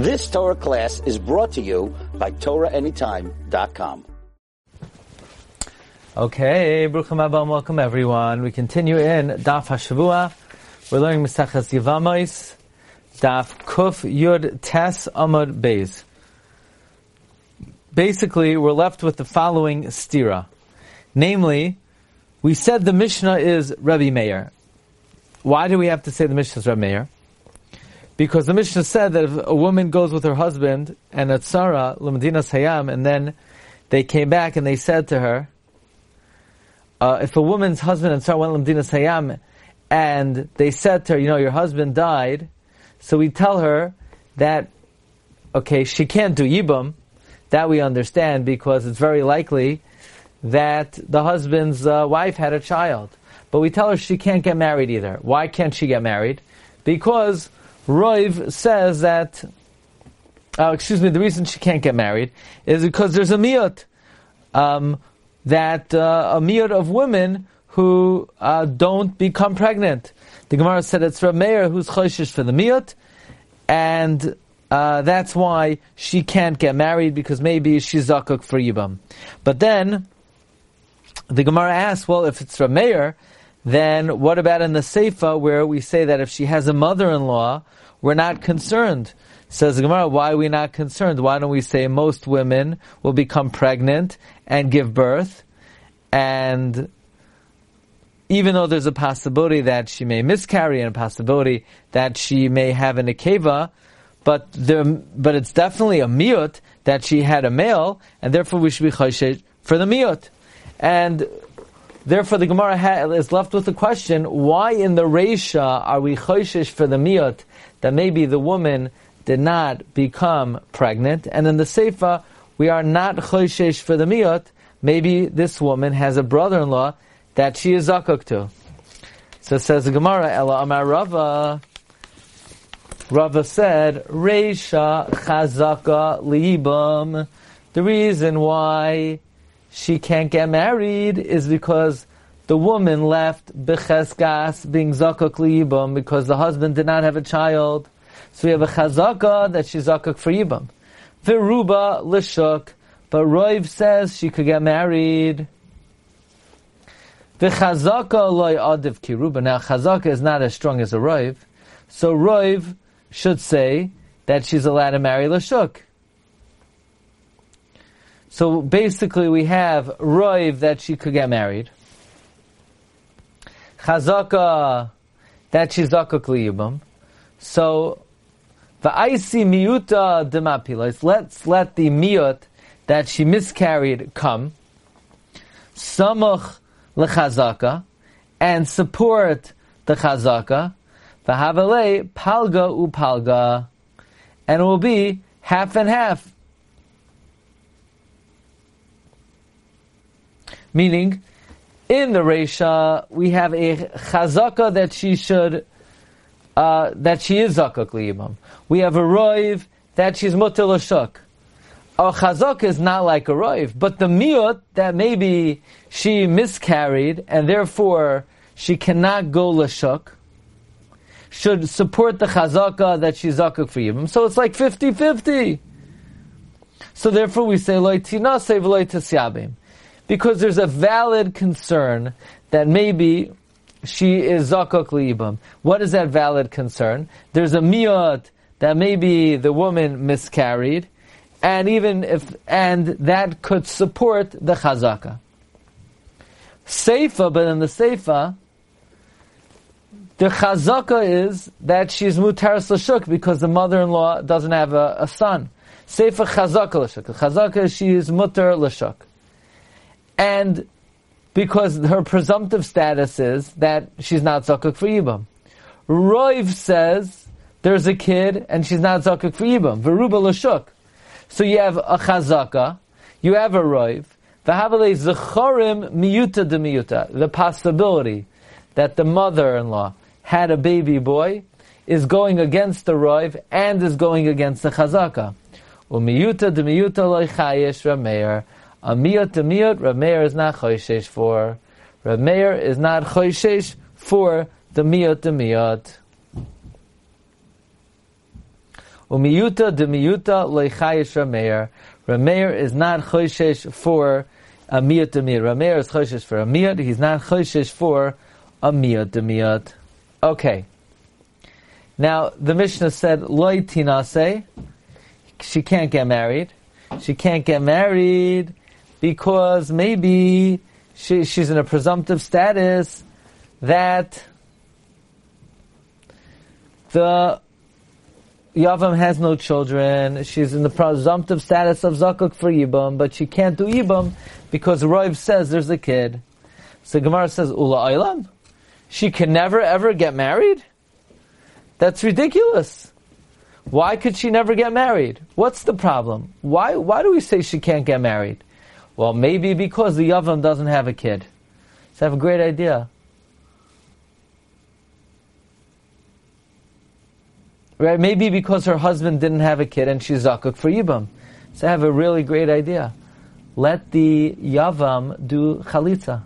This Torah class is brought to you by TorahAnytime.com. Okay, Bruchim Abba, welcome everyone. We continue in Daf HaShavua. We're learning Mesachas Yevamos, Daf Kuf Yud Tes Amud Beis. Basically, we're left with the following stira. Namely, we said the Mishnah is Rebbe Meir. Why do we have to say the Mishnah is Rebbe Meir? Because the Mishnah said that if a woman goes with her husband and a tzara, Lamdina Sayam, and then they came back and they said to her, uh, if a woman's husband and tzara went Lamdina Sayam, and they said to her, you know, your husband died, so we tell her that, okay, she can't do Yibam, that we understand because it's very likely that the husband's uh, wife had a child. But we tell her she can't get married either. Why can't she get married? Because Roiv says that, uh, excuse me, the reason she can't get married is because there's a miyut, um, that uh, a miyut of women who uh, don't become pregnant. The Gemara said it's Rav Meir who's choishish for the miyut, and uh, that's why she can't get married because maybe she's zakuk for yibam. But then the Gemara asks, well, if it's Rav Meir, then what about in the Seifa where we say that if she has a mother-in-law, we're not concerned? Says Gemara, why are we not concerned? Why don't we say most women will become pregnant and give birth, and even though there's a possibility that she may miscarry and a possibility that she may have an akeva, but there, but it's definitely a miut that she had a male, and therefore we should be chayshet for the miut. And Therefore, the Gemara ha- is left with the question: Why in the Reisha are we choishish for the miyot that maybe the woman did not become pregnant, and in the Seifa we are not choishish for the miyot? Maybe this woman has a brother-in-law that she is zakuk to. So says the Gemara, Ella Amar Rava. Rava said, Reisha chazaka liibam. The reason why she can't get married is because the woman left becheskas being zakuk liyibam because the husband did not have a child. So we have a chazaka that she's zakuk for yibam. Viruba lishuk, but Roiv says she could get married. V'chazaka loy adiv kiruba. Now chazaka is not as strong as a Roiv, so Roiv should say that she's allowed to marry lishuk. So basically, we have Roiv that she could get married. Chazaka that she's zakuk liyibam. So the icy miuta demapilos. Let's let the miut that she miscarried come. Samach lechazaka and support the chazaka. V'havale palga upalga, and it will be half and half. Meaning, in the Reisha, we have a chazaka that she should, uh, that she is zakak liyimam. We have a roiv that she's mutil ashuk. A chazaka is not like a roiv, but the miut that maybe she miscarried and therefore she cannot go lashuk should support the chazaka that she's zakak for yibam. So it's like 50-50. So therefore we say loy tina say v'loy tasyabim because there's a valid concern that maybe she is zakok liibam. What is that valid concern? There's a miyot that maybe the woman miscarried, and even if and that could support the chazaka. Seifa, but in the seifa, the chazaka is that she's mutaris l'shuk because the mother-in-law doesn't have a, a son. Seifa chazaka l'shuk. Chazaka she is mutar l'shuk and because her presumptive status is that she's not zakuk for yibam. Roiv says there's a kid and she's not zakuk for yibam. Veruba lashuk. So you have a chazaka, you have a roiv. V'havale zechorim miyuta de miyuta. The possibility that the mother-in-law had a baby boy is going against the roiv and is going against the chazaka. Umiyuta de miyuta loy chayesh rameir. A miyot to miyot, Rav Meir is not choishesh for. Rav Meir is not choishesh for the miyot to miyot. Umiyuta de miyuta leichayish Rameir. Rameir is not choishesh for a miyat demiyat. Rameir is choishesh for a miyat. He's not choishesh for a miyat demiyat. Okay. Now the Mishnah said loy tinase. She can't get married. She can't get married because maybe she, she's in a presumptive status that the Yavam has no children. She's in the presumptive status of Zakuk for Yibam, but she can't do Yibam because Roiv says there's a kid. So Gemara says, Ula Aylam? She can never ever get married? That's ridiculous. Why could she never get married? What's the problem? Why, why do we say she can't get married? Well, maybe because the Yavam doesn't have a kid. So I have a great idea. Right? Maybe because her husband didn't have a kid and she's zakuk for yibam. So I have a really great idea. Let the yavam do chalitza.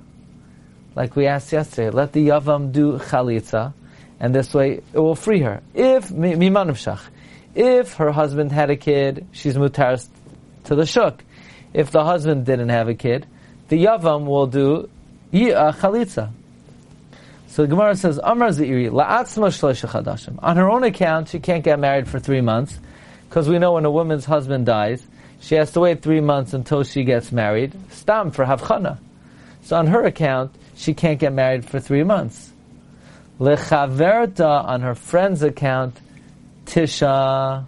Like we asked yesterday. Let the yavam do chalitza. And this way it will free her. If, mimanavshach. If her husband had a kid, she's mutar to the shuk. If the husband didn't have a kid, the yavam will do chalitza. So the Gemara says, Amar Ziri, chadashim. On her own account, she can't get married for three months, because we know when a woman's husband dies, she has to wait three months until she gets married. Stam for havchana. So on her account, she can't get married for three months. Lechaverta on her friend's account, tisha.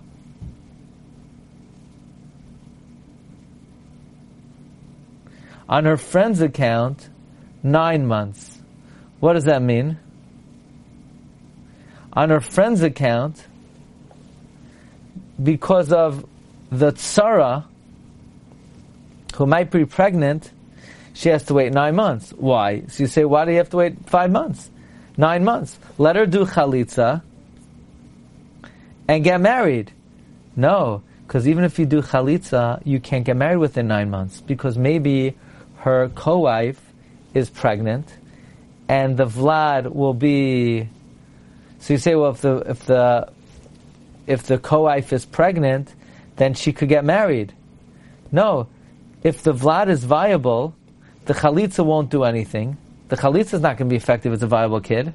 On her friend's account, nine months. What does that mean? On her friend's account, because of the tsara, who might be pregnant, she has to wait nine months. Why? So you say, why do you have to wait five months? Nine months. Let her do chalitza and get married. No, because even if you do chalitza, you can't get married within nine months because maybe her co-wife is pregnant and the Vlad will be. So you say, well, if the if the if the co-wife is pregnant, then she could get married. No, if the Vlad is viable, the chalitza won't do anything. The chalitza is not going to be effective as a viable kid.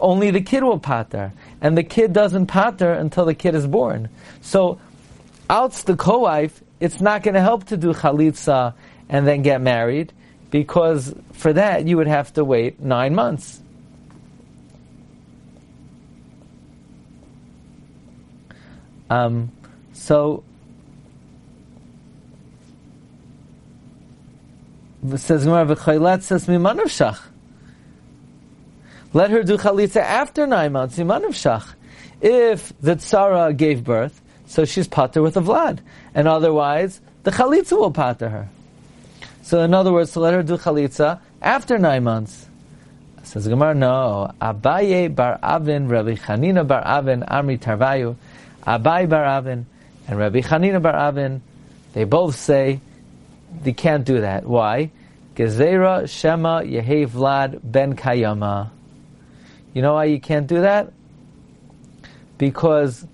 Only the kid will pater, and the kid doesn't pater until the kid is born. So, outs the co-wife, it's not going to help to do chalitza and then get married because for that you would have to wait nine months. Um, so says Gemara. Let her do chalitza after nine months. Mimanavshach. If the tsara gave birth, so she's pater with a vlad, and otherwise the chalitza will pater her. So in other words, to let her do chalitza after nine months. Says Gemara, no. Abaye bar Avin, Rabbi Chanina bar Avin, Amri Tarvayu, Abaye bar Avin, and Rabbi Chanina bar Avin, they both say they can't do that. Why? Gezerah Shema Yehe Vlad Ben Kayama. You know why you can't do that? Because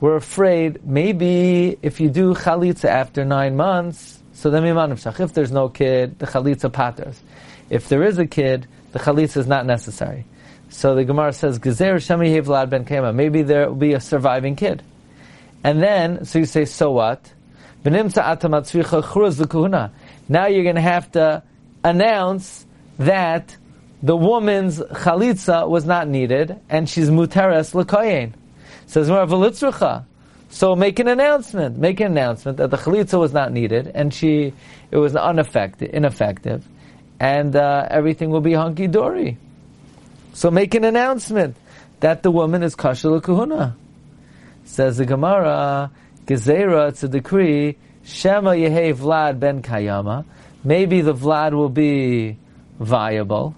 we're afraid maybe if you do chalitza after nine months, so then if there's no kid, the chalitza paters. If there is a kid, the chalitza is not necessary. So the Gemara says, Gezer Shemi Vlad ben Kema. Maybe there will be a surviving kid. And then, so you say, so what? Now you're going to have to announce that the woman's chalitza was not needed, and she's muteres l'koyin. Says Gemara, so make an announcement. Make an announcement that the chalitza was not needed and she it was ineffective, ineffective, and uh, everything will be hunky dory. So make an announcement that the woman is kashal kahuna. Says the Gemara, Gezerah, it's a decree. Shema Yehe Vlad ben Kayama. Maybe the Vlad will be viable.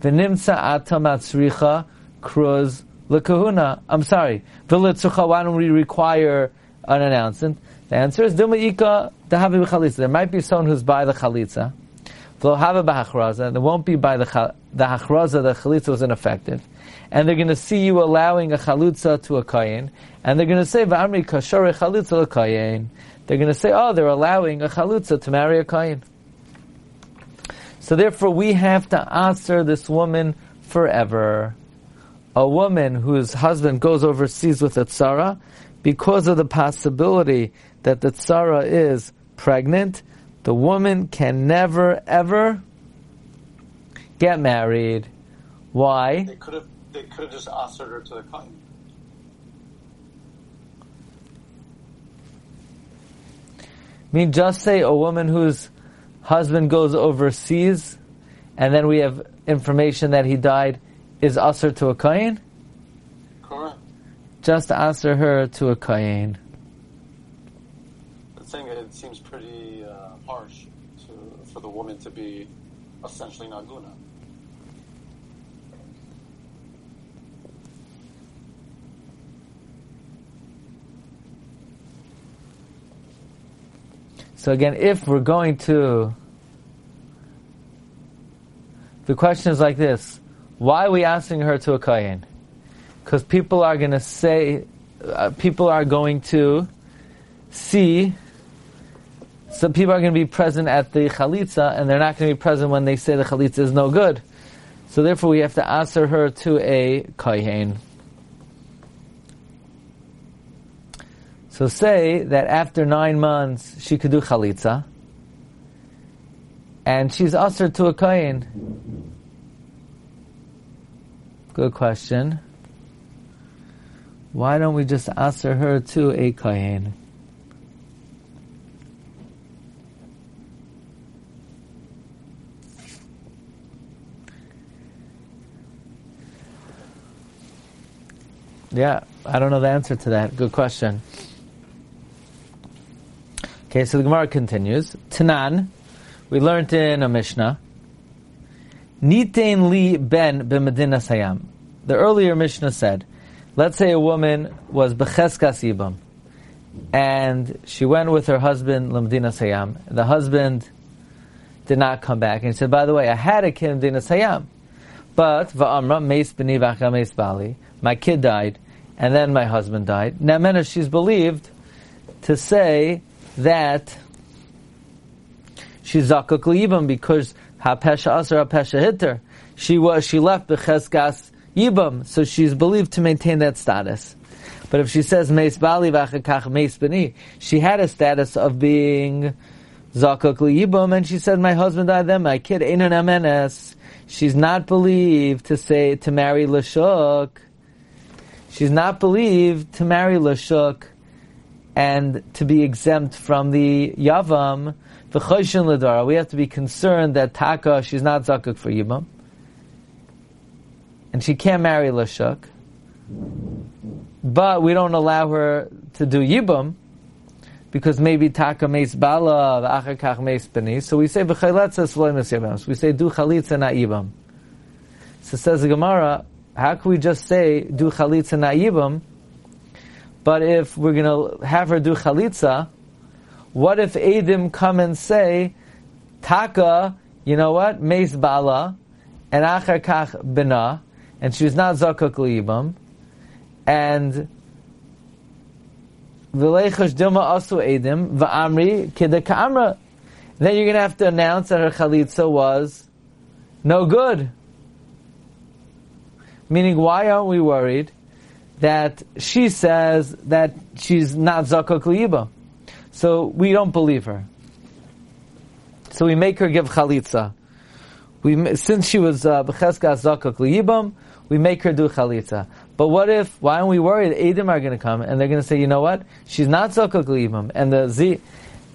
V'nimtza atam atzricha kruz Lekahuna, I'm sorry, Vilitzucha, why don't we require an announcement? The answer is Dumaika Dahavi Chalitza. There might be someone who's by the Chalitza. They'll have a bahachraza, and it won't be by the the hachraza the chalitza was ineffective. And they're going to see you allowing a chalutza to a kayin, and they're going to say v'amri kashore chalutza kayin. They're going to say, oh, they're allowing a chalutza to marry a kayin. So therefore, we have to answer this woman forever. A woman whose husband goes overseas with a tzara, because of the possibility that the tzara is pregnant, the woman can never ever get married. Why? They could have they could have just answered her to the kohen. I mean, just say a woman whose husband goes overseas, and then we have information that he died, is usher to a kohen? Correct. Just answer her to a kohen. The thing it seems pretty uh, harsh to, for the woman to be essentially naguna. So again, if we're going to, the question is like this: Why are we asking her to a kohen? Because people are going to say, uh, people are going to see. Some people are going to be present at the chalitza, and they're not going to be present when they say the chalitza is no good. So therefore, we have to answer her to a kohen. So say that after nine months she could do chalitza, and she's ushered to a kohen. Good question. Why don't we just answer her to a kohen? Yeah, I don't know the answer to that. Good question. Okay, so the Gemara continues. Tanan, we learned in a Mishnah. Nitain li ben b'medina sayam. The earlier Mishnah said, let's say a woman was b'cheskas ibam, and she went with her husband lemedina sayam. The husband did not come back, and he said, by the way, I had a kid in sayam, but va'amra meis b'ni meis bali. My kid died, and then my husband died. Now, she's believed to say that she's zakuk because hapesha aser hapesha hitter. She was she left becheskas yibam, so she's believed to maintain that status. But if she says meis bali v'achakach meis b'ni, she had a status of being zakuk yibam, and she said, "My husband died, then my kid einan amenes." She's not believed to say to marry lashuk. She's not believed to marry lashuk and to be exempt from the yavam, v'choshin ledara. We have to be concerned that taka she's not zakuk for yibam, and she can't marry lashuk. But we don't allow her to do yibam because maybe taka meis bala v'achar meis b'ni. So we say v'chayletzes v'loimes yibam. We say do chalitza not yibam. So says the Gemara, how can we just say do chalitza not yibam? But if we're going to have her do chalitza, what if Adim come and say, Taka, you know what, Meis Bala, and Achar Kach Bina, and she's not Zakuk Liibam, and V'leichash Dilma Asu Adim, V'amri Kida Ka'amra. Then you're going to have to announce that her chalitza was no good. Meaning, why aren't we worried? that she says that she's not zakuk liyiba. So we don't believe her. So we make her give chalitza. We, since she was uh, zakuk liyibam, we make her do chalitza. But what if, why aren't we worried? Edim are going to come and they're going to say, you know what? She's not zakuk liyibam. And the z,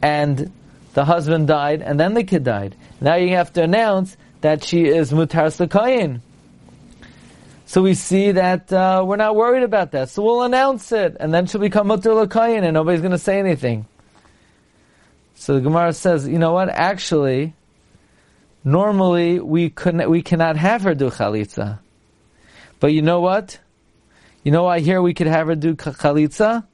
and the husband died and then the kid died. Now you have to announce that she is mutar sakayin. So we see that uh, we're not worried about that. So we'll announce it, and then she'll become mutter lakayin, and nobody's going to say anything. So the Gemara says, you know what? Actually, normally we couldn't, we cannot have her do chalitza, but you know what? You know why here we could have her do chalitza?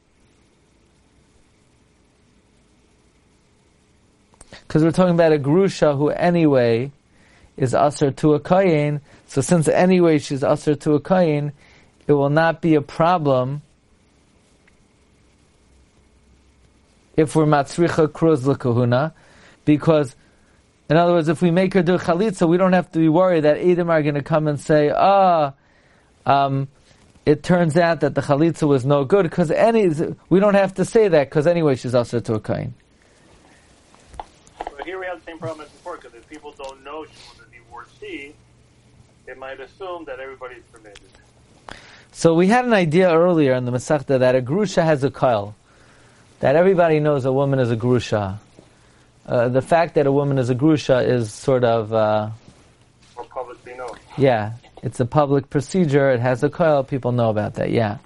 Because we're talking about a grusha who anyway is usher to a kayin. So since anyway she's usher to a kayin, it will not be a problem if we're matzricha kruz l'kahuna, because in other words, if we make her do chalitza, we don't have to be worried that Edim are going to come and say, ah, um, it turns out that the chalitza was no good, because any, we don't have to say that, because anyway she's also to a kain. But here we have the same problem as before, because if people don't know she was a divorcee, they might assume that everybody's permitted. So we had an idea earlier in the Masechta that a grusha has a kyle, that everybody knows a woman is a grusha. Uh, the fact that a woman is a grusha is sort of, uh, publicly known. yeah, it's a public procedure. It has a kyle. People know about that. Yeah.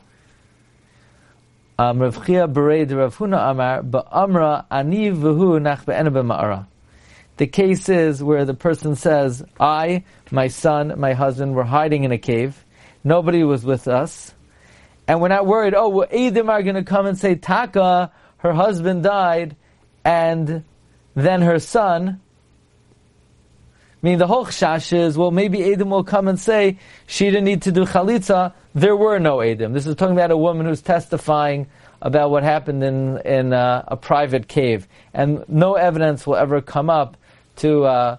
Um, Rav Chia Berei de Rav Huna Amar Ba'amra Ani V'hu Nach B'Ma'ara. The case is where the person says, I, my son, my husband were hiding in a cave. Nobody was with us. And we're not worried, oh, well, Edim are going to come and say, Taka, her husband died, and then her son. I mean, the whole chash is, well, maybe Edim will come and say, she didn't need to do chalitza. There were no Edim. This is talking about a woman who's testifying about what happened in, in uh, a private cave. And no evidence will ever come up to, uh,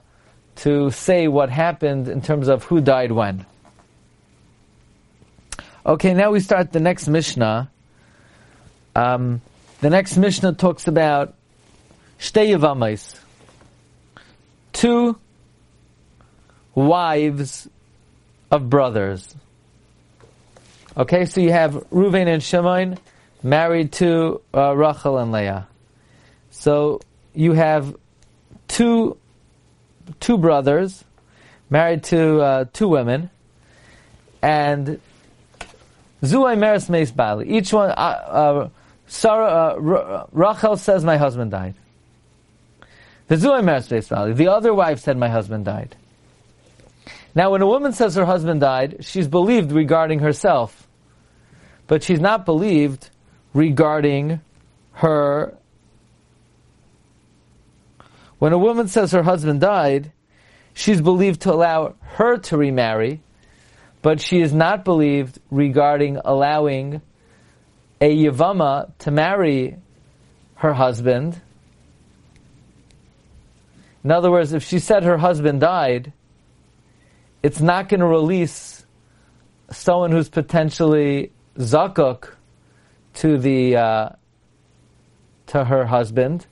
to say what happened in terms of who died when. Okay, now we start the next Mishnah. Um, the next Mishnah talks about Shtei Yavamais. Two wives of brothers. Okay, so you have Ruvain and Shimon married to uh, Rachel and Leah. So you have two two brothers married to uh, two women, and Zuay Meres Meis Bali. Each one, uh, uh, Sarah, uh, Rachel says, "My husband died." The. The other wife said, "My husband died." Now, when a woman says her husband died, she's believed regarding herself, but she's not believed regarding her. When a woman says her husband died, she's believed to allow her to remarry, but she is not believed regarding allowing a Yavama to marry her husband. In other words, if she said her husband died, it's not going to release someone who's potentially zakuk to the uh, to her husband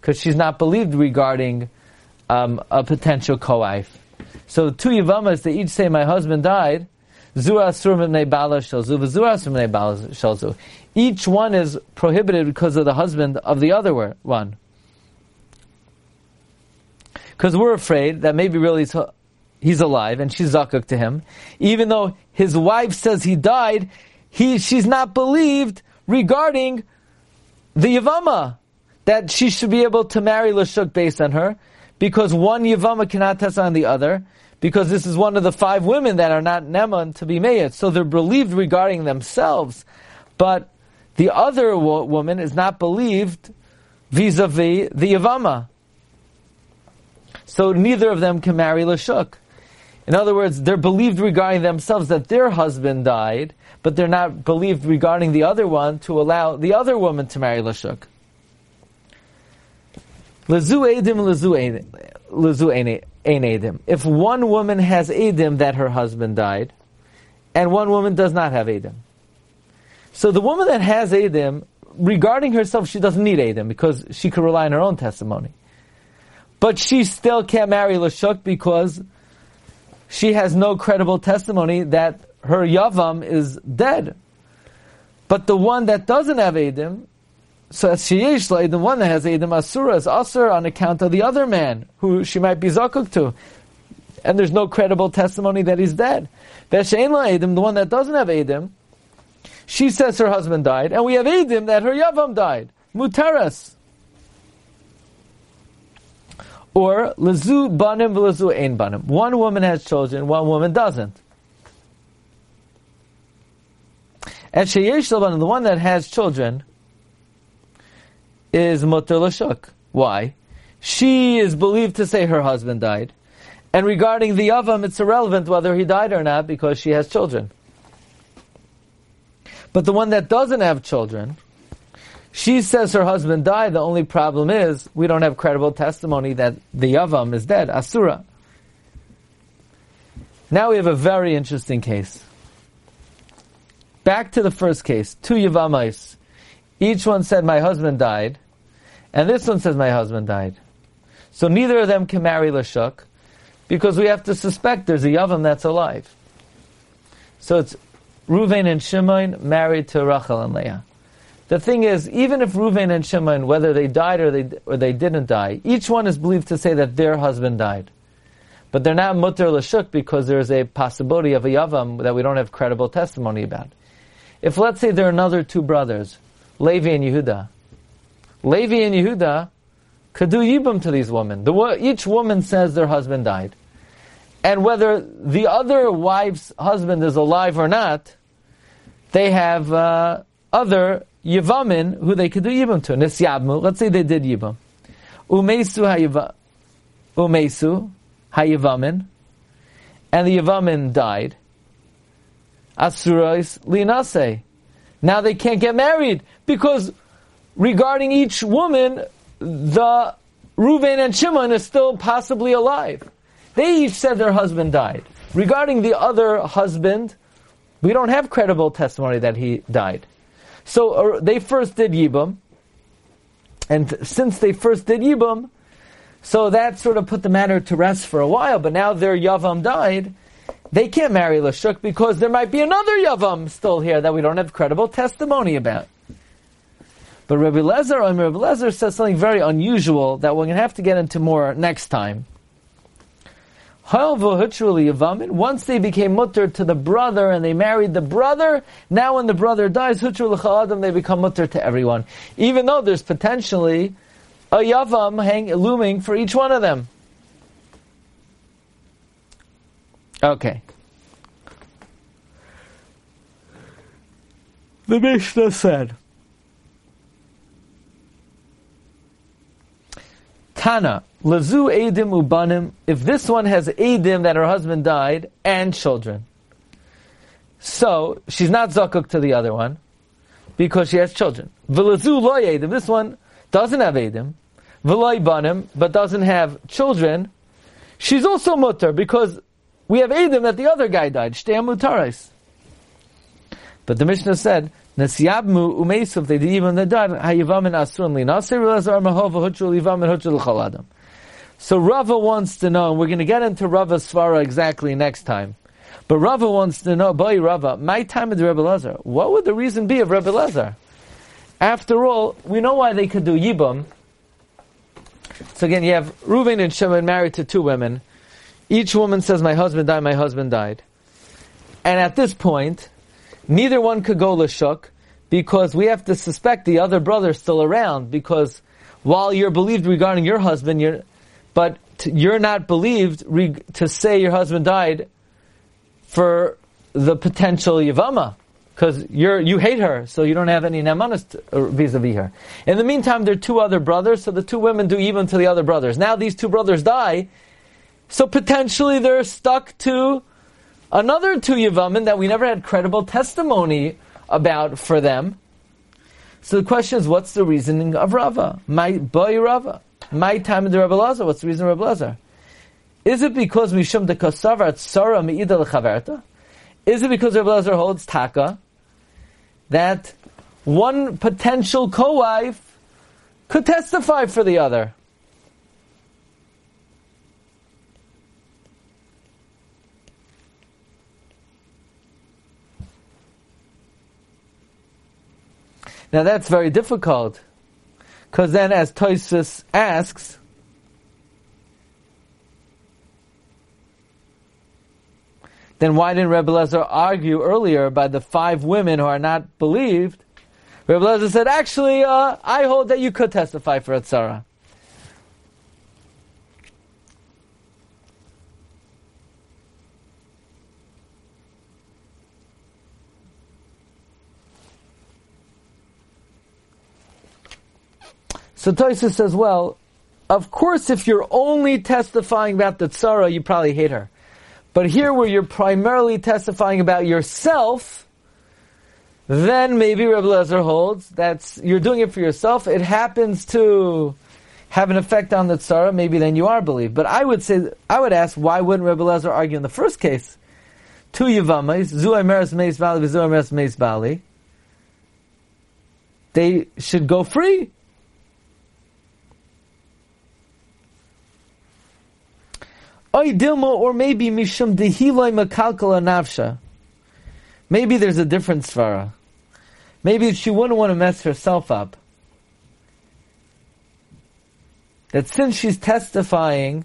because she's not believed regarding um, a potential co-wife. So two yivamas they each say, "My husband died." Each one is prohibited because of the husband of the other one. Because we're afraid that maybe really he's alive and she's zakuk to him. Even though his wife says he died, he, she's not believed regarding the Yavama, that she should be able to marry Lashuk based on her, because one Yavama cannot test on the other, because this is one of the five women that are not Neman to be made. So they're believed regarding themselves, but the other wo- woman is not believed vis-a-vis the Yavama. So neither of them can marry Lashuk. In other words, they're believed regarding themselves that their husband died, but they're not believed regarding the other one to allow the other woman to marry Lashuk. Lezu edim, lezu ein edim. If one woman has edim that her husband died, and one woman does not have edim. So the woman that has edim, regarding herself, she doesn't need edim because she can rely on her own testimony. But she still can't marry Lashuk because she has no credible testimony that her Yavam is dead. But the one that doesn't have Edim, so as she is the one that has Edim Asura is Asur on account of the other man who she might be Zakuk to. And there's no credible testimony that he's dead. Veshain Edim, the one that doesn't have Edim, she says her husband died, and we have Edim that her Yavam died. Mutaras. Or lezu banim v'lezu ein banim. One woman has children, one woman doesn't. And sheyesh the one that has children, is mutter lashuk. Why? she is believed to say her husband died. And regarding the Yavam, it's irrelevant whether he died or not because she has children. But the one that doesn't have children, she says her husband died. The only problem is we don't have credible testimony that the Yavam is dead, Asura. Now we have a very interesting case. Back to the first case, two Yavamais. Each one said, My husband died, and this one says, My husband died. So neither of them can marry Lashuk, because we have to suspect there's a Yavam that's alive. So it's Ruvain and Shimon married to Rachel and Leah. The thing is, even if Ruvain and Shimon, whether they died or they, or they didn't die, each one is believed to say that their husband died. But they're not mutter lashuk because there's a possibility of a yavam that we don't have credible testimony about. If let's say there are another two brothers, Levi and Yehuda, Levi and Yehuda could do yibum to these women. The, each woman says their husband died. And whether the other wife's husband is alive or not, they have uh, other yivamin who they could do yibum to. Nisyabmu, let's say they did yibum. Umesu hayiva, umesu, Hayavamin, and the Yavamin died. Asurais linase. Now they can't get married because regarding each woman, the Reuven and Shimon are still possibly alive. They each said their husband died. Regarding the other husband, we don't have credible testimony that he died. So uh, they first did Yibam, and since they first did Yibam, so that sort of put the matter to rest for a while, but now their Yavam died. They can't marry Lashuk because there might be another Yavam still here that we don't have credible testimony about. But Rabbi Lezer, and Rabbi Lezer says something very unusual that we're going to have to get into more next time. Once they became mutter to the brother and they married the brother, now when the brother dies, they become mutter to everyone. Even though there's potentially a yavam hang, looming for each one of them. Okay. The Mishnah said, Tana, Lazu Edim Ubanim, if this one has Edim that her husband died and children. So, she's not Zakuk to the other one, because she has children. Vilazu Lo Edim, this one doesn't have Edim, v'loy banim, but doesn't have children, she's also mutter because we have Adam that the other guy died. Shtei mutaris. But the Mishnah said, Nesiyabmu umeisuf, they did even the died, hayivam and asun linasir, relazar mahova huchul yivam and huchul chaladam. So Rava wants to know, and we're going to get into Rava's svara exactly next time. But Rava wants to know, boy Rava, my time the Rebbe Lazar, what would the reason be of Rebbe Lazar? After all, we know why they could do Yibam, so again, you have Reuven and Shimon married to two women. Each woman says, "My husband died. My husband died." And at this point, neither one could go lashuk because we have to suspect the other brother still around. Because while you're believed regarding your husband, you're, but you're not believed to say your husband died for the potential yavama because you're you hate her, so you don't have any nemanis uh, vis-a-vis her. In the meantime, there are two other brothers, so the two women do even to the other brothers. Now these two brothers die, so potentially they're stuck to another two Yavamin that we never had credible testimony about for them. So the question is, what's the reasoning of Rava? My boy Rava, my time in the Rebbe Lazar. What's the reason of Rebbe Lazar? Is it because mishum de kasavar tzara meida lechaverta? Is it because Rebbe Lazar holds taka that one potential co-wife could testify for the other. Now that's very difficult, because then, as Toisus asks, then why didn't Rebbe Lezer argue earlier by the five women who are not believed? Rebbe Lezer said, actually, uh, I hold that you could testify for Atzara. So Toysus says, well, of course, if you're only testifying about the tzara, you probably hate her. But here, where you're primarily testifying about yourself, then maybe Rebbe Lezer holds that's you're doing it for yourself. It happens to have an effect on the tzara. Maybe then you are believed. But I would say, I would ask, why wouldn't Rebbe Lezer argue in the first case? Two yavamas, zu meres meis bali, zu meres meis bali. They should go free. Dilma, or maybe mishum dehiloi makalkala nafsha. Maybe there's a different svara. Maybe she wouldn't want to mess herself up. That since she's testifying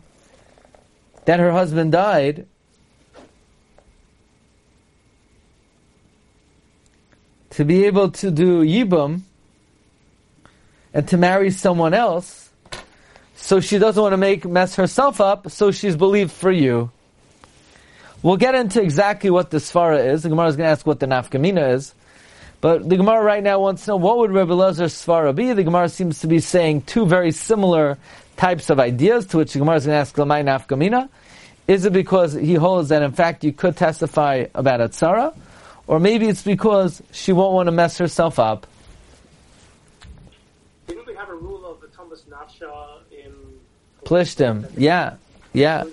that her husband died, to be able to do yibum and to marry someone else, so she doesn't want to make mess herself up, so she's believed for you. We'll get into exactly what the svara is. The Gemara is going to ask what the nafkamina is. But the Gemara right now wants to know what would Rebbe Lezer's svara be. The Gemara seems to be saying two very similar types of ideas, to which the Gemara is going to ask Lamai nafkamina. Is it because he holds that in fact you could testify about a tzara? Or maybe it's because she won't want to mess herself up. Didn't we have a rule of the Tamus Nafsha in Plishtim. Yeah. Yeah.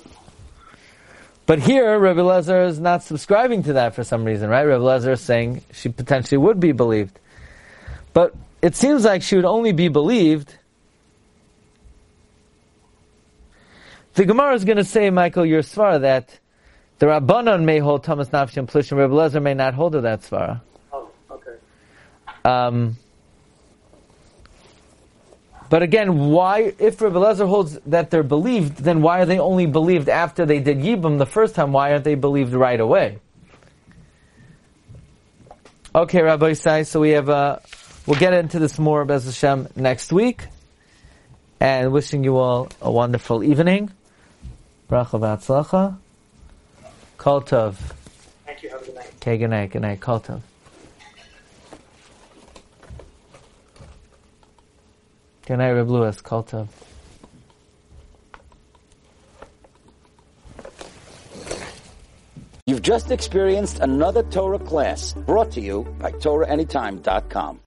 But here, Rebbe Lezer is not subscribing to that for some reason, right? Rebbe Lezer is saying she potentially would be believed. But it seems like she would only be believed. The Gemara is going to say, Michael, your svara, that the Rabbanon may hold Tamus Nafshi and Plishtim, Rebbe Lezer may not hold of that svara. Oh, okay. Um, but again, why, if Rebbe Lezer holds that they're believed, then why are they only believed after they did Yibam the first time? Why aren't they believed right away? Okay, Rabbi Isai, so we have, uh, we'll get into this more, Bez Hashem, next week. And wishing you all a wonderful evening. Bracha v'atzlacha. Kol tov. Thank you. Have a good night. Okay, good night, good night. Kol tov. Good night, Reb Lewis. Tov. You've just experienced another Torah class brought to you by TorahAnytime.com.